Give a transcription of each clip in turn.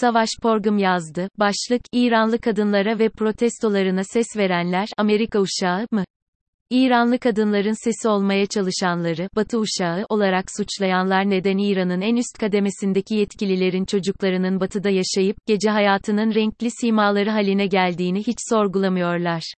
Savaş Porgum yazdı. Başlık, İranlı kadınlara ve protestolarına ses verenler, Amerika uşağı mı? İranlı kadınların sesi olmaya çalışanları, Batı uşağı olarak suçlayanlar neden İran'ın en üst kademesindeki yetkililerin çocuklarının batıda yaşayıp, gece hayatının renkli simaları haline geldiğini hiç sorgulamıyorlar.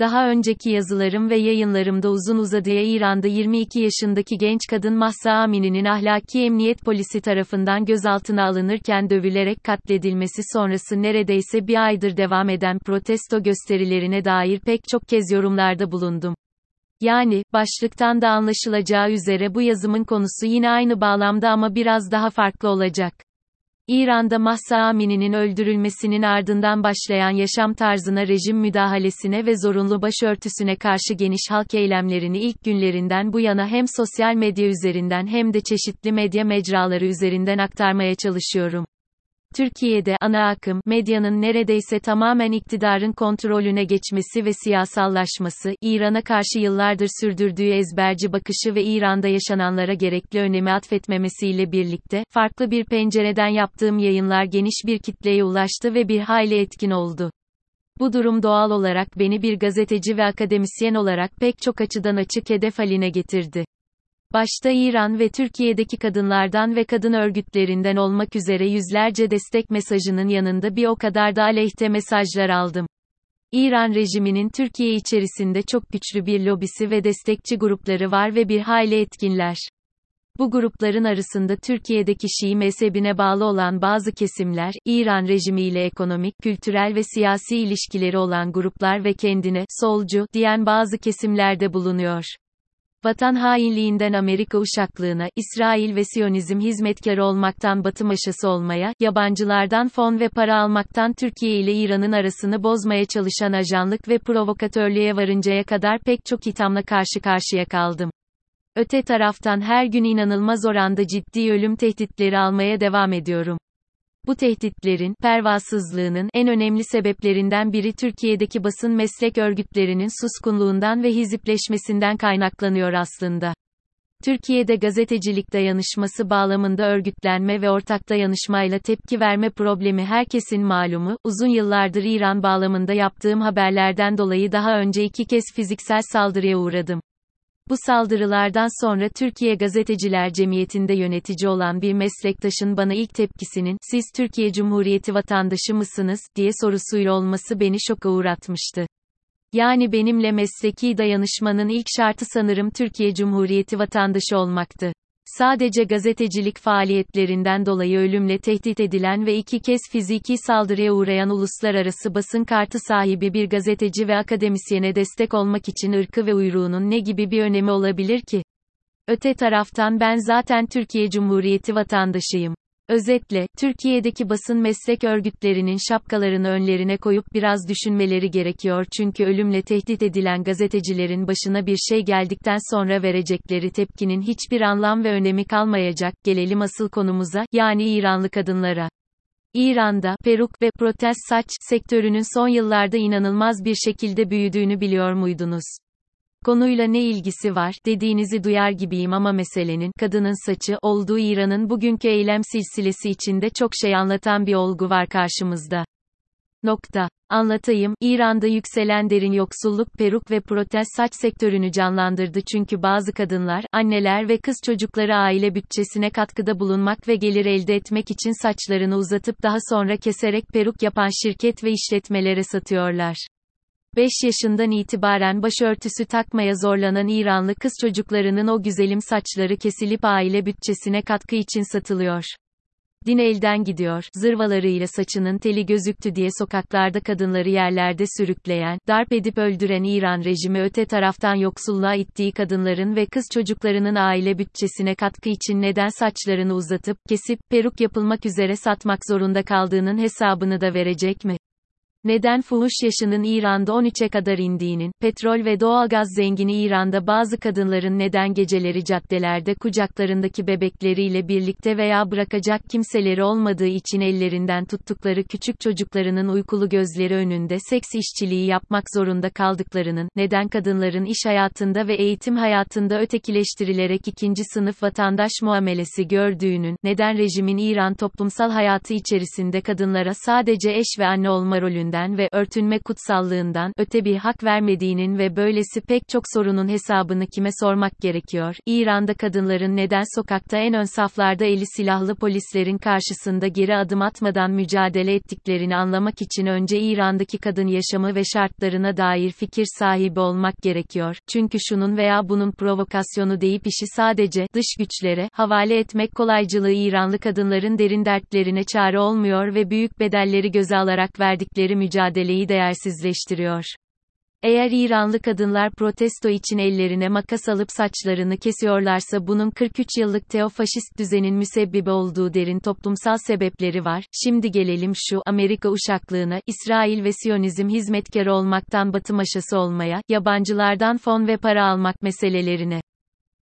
Daha önceki yazılarım ve yayınlarımda uzun uzadıya İran'da 22 yaşındaki genç kadın Mahsa Amini'nin ahlaki emniyet polisi tarafından gözaltına alınırken dövülerek katledilmesi sonrası neredeyse bir aydır devam eden protesto gösterilerine dair pek çok kez yorumlarda bulundum. Yani, başlıktan da anlaşılacağı üzere bu yazımın konusu yine aynı bağlamda ama biraz daha farklı olacak. İran'da Mahsa Amini'nin öldürülmesinin ardından başlayan yaşam tarzına rejim müdahalesine ve zorunlu başörtüsüne karşı geniş halk eylemlerini ilk günlerinden bu yana hem sosyal medya üzerinden hem de çeşitli medya mecraları üzerinden aktarmaya çalışıyorum. Türkiye'de ana akım medyanın neredeyse tamamen iktidarın kontrolüne geçmesi ve siyasallaşması, İran'a karşı yıllardır sürdürdüğü ezberci bakışı ve İran'da yaşananlara gerekli önemi atfetmemesiyle birlikte, farklı bir pencereden yaptığım yayınlar geniş bir kitleye ulaştı ve bir hayli etkin oldu. Bu durum doğal olarak beni bir gazeteci ve akademisyen olarak pek çok açıdan açık hedef haline getirdi. Başta İran ve Türkiye'deki kadınlardan ve kadın örgütlerinden olmak üzere yüzlerce destek mesajının yanında bir o kadar da aleyhte mesajlar aldım. İran rejiminin Türkiye içerisinde çok güçlü bir lobisi ve destekçi grupları var ve bir hayli etkinler. Bu grupların arasında Türkiye'deki Şii mezhebine bağlı olan bazı kesimler, İran rejimiyle ekonomik, kültürel ve siyasi ilişkileri olan gruplar ve kendine solcu diyen bazı kesimlerde bulunuyor. Vatan hainliğinden Amerika uşaklığına, İsrail ve Siyonizm hizmetkarı olmaktan Batı maşası olmaya, yabancılardan fon ve para almaktan Türkiye ile İran'ın arasını bozmaya çalışan ajanlık ve provokatörlüğe varıncaya kadar pek çok ithamla karşı karşıya kaldım. Öte taraftan her gün inanılmaz oranda ciddi ölüm tehditleri almaya devam ediyorum. Bu tehditlerin, pervasızlığının en önemli sebeplerinden biri Türkiye'deki basın meslek örgütlerinin suskunluğundan ve hizipleşmesinden kaynaklanıyor aslında. Türkiye'de gazetecilik dayanışması bağlamında örgütlenme ve ortak dayanışmayla tepki verme problemi herkesin malumu, uzun yıllardır İran bağlamında yaptığım haberlerden dolayı daha önce iki kez fiziksel saldırıya uğradım. Bu saldırılardan sonra Türkiye Gazeteciler Cemiyeti'nde yönetici olan bir meslektaşın bana ilk tepkisinin, siz Türkiye Cumhuriyeti vatandaşı mısınız, diye sorusuyla olması beni şoka uğratmıştı. Yani benimle mesleki dayanışmanın ilk şartı sanırım Türkiye Cumhuriyeti vatandaşı olmaktı. Sadece gazetecilik faaliyetlerinden dolayı ölümle tehdit edilen ve iki kez fiziki saldırıya uğrayan uluslararası basın kartı sahibi bir gazeteci ve akademisyene destek olmak için ırkı ve uyruğunun ne gibi bir önemi olabilir ki? Öte taraftan ben zaten Türkiye Cumhuriyeti vatandaşıyım. Özetle, Türkiye'deki basın meslek örgütlerinin şapkalarını önlerine koyup biraz düşünmeleri gerekiyor çünkü ölümle tehdit edilen gazetecilerin başına bir şey geldikten sonra verecekleri tepkinin hiçbir anlam ve önemi kalmayacak. Gelelim asıl konumuza, yani İranlı kadınlara. İran'da, peruk ve protez saç sektörünün son yıllarda inanılmaz bir şekilde büyüdüğünü biliyor muydunuz? Konuyla ne ilgisi var, dediğinizi duyar gibiyim ama meselenin, kadının saçı, olduğu İran'ın bugünkü eylem silsilesi içinde çok şey anlatan bir olgu var karşımızda. Nokta. Anlatayım, İran'da yükselen derin yoksulluk peruk ve protez saç sektörünü canlandırdı çünkü bazı kadınlar, anneler ve kız çocukları aile bütçesine katkıda bulunmak ve gelir elde etmek için saçlarını uzatıp daha sonra keserek peruk yapan şirket ve işletmelere satıyorlar. 5 yaşından itibaren başörtüsü takmaya zorlanan İranlı kız çocuklarının o güzelim saçları kesilip aile bütçesine katkı için satılıyor. Din elden gidiyor, zırvalarıyla saçının teli gözüktü diye sokaklarda kadınları yerlerde sürükleyen, darp edip öldüren İran rejimi öte taraftan yoksulluğa ittiği kadınların ve kız çocuklarının aile bütçesine katkı için neden saçlarını uzatıp, kesip, peruk yapılmak üzere satmak zorunda kaldığının hesabını da verecek mi? Neden fuhuş yaşının İran'da 13'e kadar indiğinin, petrol ve doğalgaz zengini İran'da bazı kadınların neden geceleri caddelerde kucaklarındaki bebekleriyle birlikte veya bırakacak kimseleri olmadığı için ellerinden tuttukları küçük çocuklarının uykulu gözleri önünde seks işçiliği yapmak zorunda kaldıklarının, neden kadınların iş hayatında ve eğitim hayatında ötekileştirilerek ikinci sınıf vatandaş muamelesi gördüğünün, neden rejimin İran toplumsal hayatı içerisinde kadınlara sadece eş ve anne olma rolünde değerinden ve örtünme kutsallığından öte bir hak vermediğinin ve böylesi pek çok sorunun hesabını kime sormak gerekiyor? İran'da kadınların neden sokakta en ön saflarda eli silahlı polislerin karşısında geri adım atmadan mücadele ettiklerini anlamak için önce İran'daki kadın yaşamı ve şartlarına dair fikir sahibi olmak gerekiyor. Çünkü şunun veya bunun provokasyonu deyip işi sadece dış güçlere havale etmek kolaycılığı İranlı kadınların derin dertlerine çare olmuyor ve büyük bedelleri göze alarak verdikleri mücadeleyi değersizleştiriyor. Eğer İranlı kadınlar protesto için ellerine makas alıp saçlarını kesiyorlarsa bunun 43 yıllık teofaşist düzenin müsebbibi olduğu derin toplumsal sebepleri var. Şimdi gelelim şu Amerika uşaklığına, İsrail ve Siyonizm hizmetkarı olmaktan batı maşası olmaya, yabancılardan fon ve para almak meselelerine.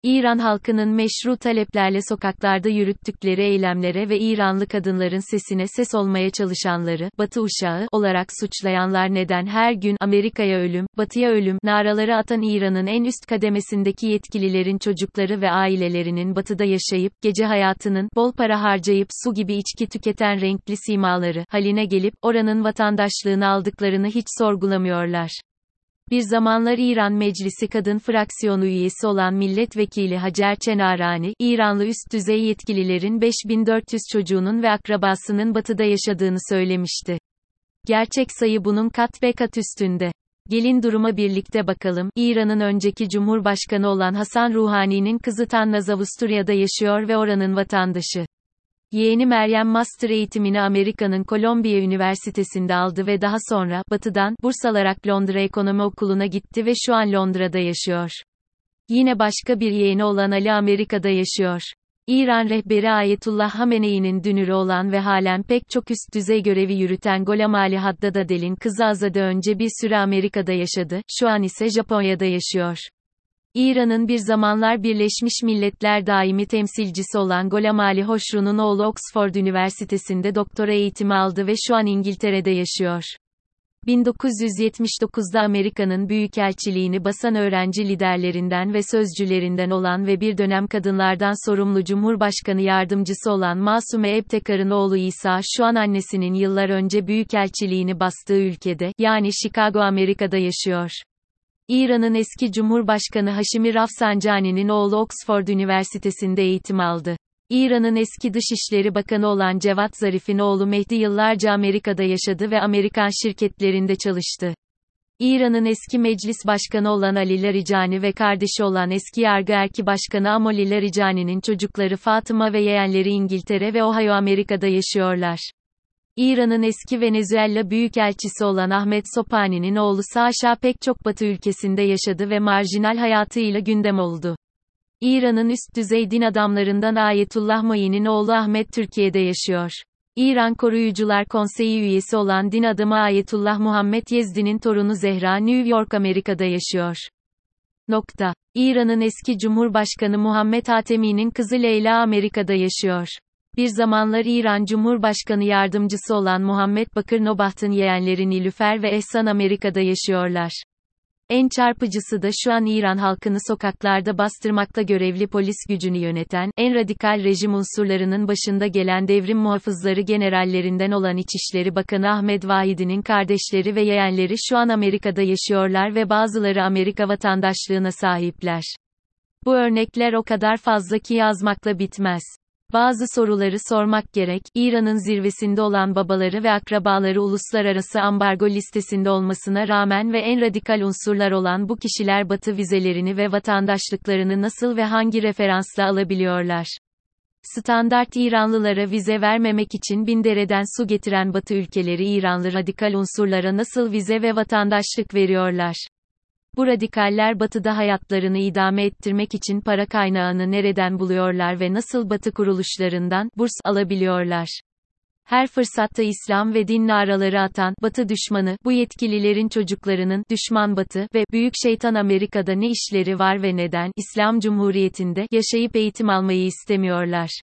İran halkının meşru taleplerle sokaklarda yürüttükleri eylemlere ve İranlı kadınların sesine ses olmaya çalışanları, Batı uşağı, olarak suçlayanlar neden her gün, Amerika'ya ölüm, Batı'ya ölüm, naraları atan İran'ın en üst kademesindeki yetkililerin çocukları ve ailelerinin Batı'da yaşayıp, gece hayatının, bol para harcayıp su gibi içki tüketen renkli simaları, haline gelip, oranın vatandaşlığını aldıklarını hiç sorgulamıyorlar. Bir zamanlar İran Meclisi Kadın Fraksiyonu üyesi olan milletvekili Hacer Çenarani, İranlı üst düzey yetkililerin 5400 çocuğunun ve akrabasının batıda yaşadığını söylemişti. Gerçek sayı bunun kat ve kat üstünde. Gelin duruma birlikte bakalım. İran'ın önceki cumhurbaşkanı olan Hasan Ruhani'nin kızı Tannaz Avusturya'da yaşıyor ve oranın vatandaşı. Yeğeni Meryem master eğitimini Amerika'nın Columbia Üniversitesi'nde aldı ve daha sonra, batıdan, burs alarak Londra Ekonomi Okulu'na gitti ve şu an Londra'da yaşıyor. Yine başka bir yeğeni olan Ali Amerika'da yaşıyor. İran rehberi Ayetullah Hamenei'nin dünürü olan ve halen pek çok üst düzey görevi yürüten Golam Ali Haddad Adel'in kızı Azade önce bir süre Amerika'da yaşadı, şu an ise Japonya'da yaşıyor. İran'ın bir zamanlar Birleşmiş Milletler daimi temsilcisi olan Golam Ali Hoşru'nun oğlu Oxford Üniversitesi'nde doktora eğitimi aldı ve şu an İngiltere'de yaşıyor. 1979'da Amerika'nın büyükelçiliğini basan öğrenci liderlerinden ve sözcülerinden olan ve bir dönem kadınlardan sorumlu Cumhurbaşkanı yardımcısı olan Masume Ebtekar'ın oğlu İsa şu an annesinin yıllar önce büyükelçiliğini bastığı ülkede, yani Chicago Amerika'da yaşıyor. İran'ın eski Cumhurbaşkanı Haşimi Rafsanjani'nin oğlu Oxford Üniversitesi'nde eğitim aldı. İran'ın eski Dışişleri Bakanı olan Cevat Zarif'in oğlu Mehdi yıllarca Amerika'da yaşadı ve Amerikan şirketlerinde çalıştı. İran'ın eski meclis başkanı olan Ali Larijani ve kardeşi olan eski yargı erki başkanı Amoli Larijani'nin çocukları Fatıma ve yeğenleri İngiltere ve Ohio Amerika'da yaşıyorlar. İran'ın eski Venezuela Büyükelçisi olan Ahmet Sopani'nin oğlu Saşa pek çok batı ülkesinde yaşadı ve marjinal hayatıyla gündem oldu. İran'ın üst düzey din adamlarından Ayetullah Mayin'in oğlu Ahmet Türkiye'de yaşıyor. İran Koruyucular Konseyi üyesi olan din adamı Ayetullah Muhammed Yezdi'nin torunu Zehra New York Amerika'da yaşıyor. Nokta. İran'ın eski Cumhurbaşkanı Muhammed Hatemi'nin kızı Leyla Amerika'da yaşıyor. Bir zamanlar İran Cumhurbaşkanı yardımcısı olan Muhammed Bakır Nobaht'ın yeğenleri Nilüfer ve Ehsan Amerika'da yaşıyorlar. En çarpıcısı da şu an İran halkını sokaklarda bastırmakta görevli polis gücünü yöneten, en radikal rejim unsurlarının başında gelen devrim muhafızları generallerinden olan İçişleri Bakanı Ahmet Vahidi'nin kardeşleri ve yeğenleri şu an Amerika'da yaşıyorlar ve bazıları Amerika vatandaşlığına sahipler. Bu örnekler o kadar fazla ki yazmakla bitmez. Bazı soruları sormak gerek. İran'ın zirvesinde olan babaları ve akrabaları uluslararası ambargo listesinde olmasına rağmen ve en radikal unsurlar olan bu kişiler Batı vizelerini ve vatandaşlıklarını nasıl ve hangi referansla alabiliyorlar? Standart İranlılara vize vermemek için bin dereden su getiren Batı ülkeleri İranlı radikal unsurlara nasıl vize ve vatandaşlık veriyorlar? Bu radikaller batıda hayatlarını idame ettirmek için para kaynağını nereden buluyorlar ve nasıl batı kuruluşlarından burs alabiliyorlar? Her fırsatta İslam ve din naraları atan, Batı düşmanı, bu yetkililerin çocuklarının, düşman Batı ve büyük şeytan Amerika'da ne işleri var ve neden, İslam Cumhuriyeti'nde, yaşayıp eğitim almayı istemiyorlar.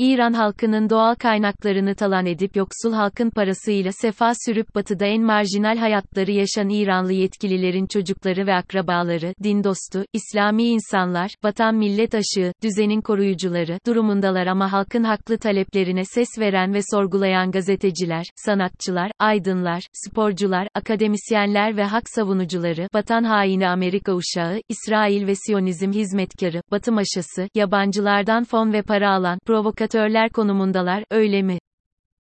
İran halkının doğal kaynaklarını talan edip yoksul halkın parasıyla sefa sürüp batıda en marjinal hayatları yaşan İranlı yetkililerin çocukları ve akrabaları, din dostu, İslami insanlar, vatan millet aşığı, düzenin koruyucuları, durumundalar ama halkın haklı taleplerine ses veren ve sorgulayan gazeteciler, sanatçılar, aydınlar, sporcular, akademisyenler ve hak savunucuları, vatan haini Amerika uşağı, İsrail ve Siyonizm hizmetkarı, Batı maşası, yabancılardan fon ve para alan, provokatör provokatörler konumundalar, öyle mi?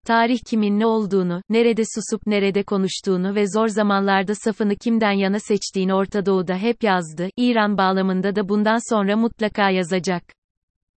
Tarih kimin ne olduğunu, nerede susup nerede konuştuğunu ve zor zamanlarda safını kimden yana seçtiğini Orta Doğu'da hep yazdı, İran bağlamında da bundan sonra mutlaka yazacak.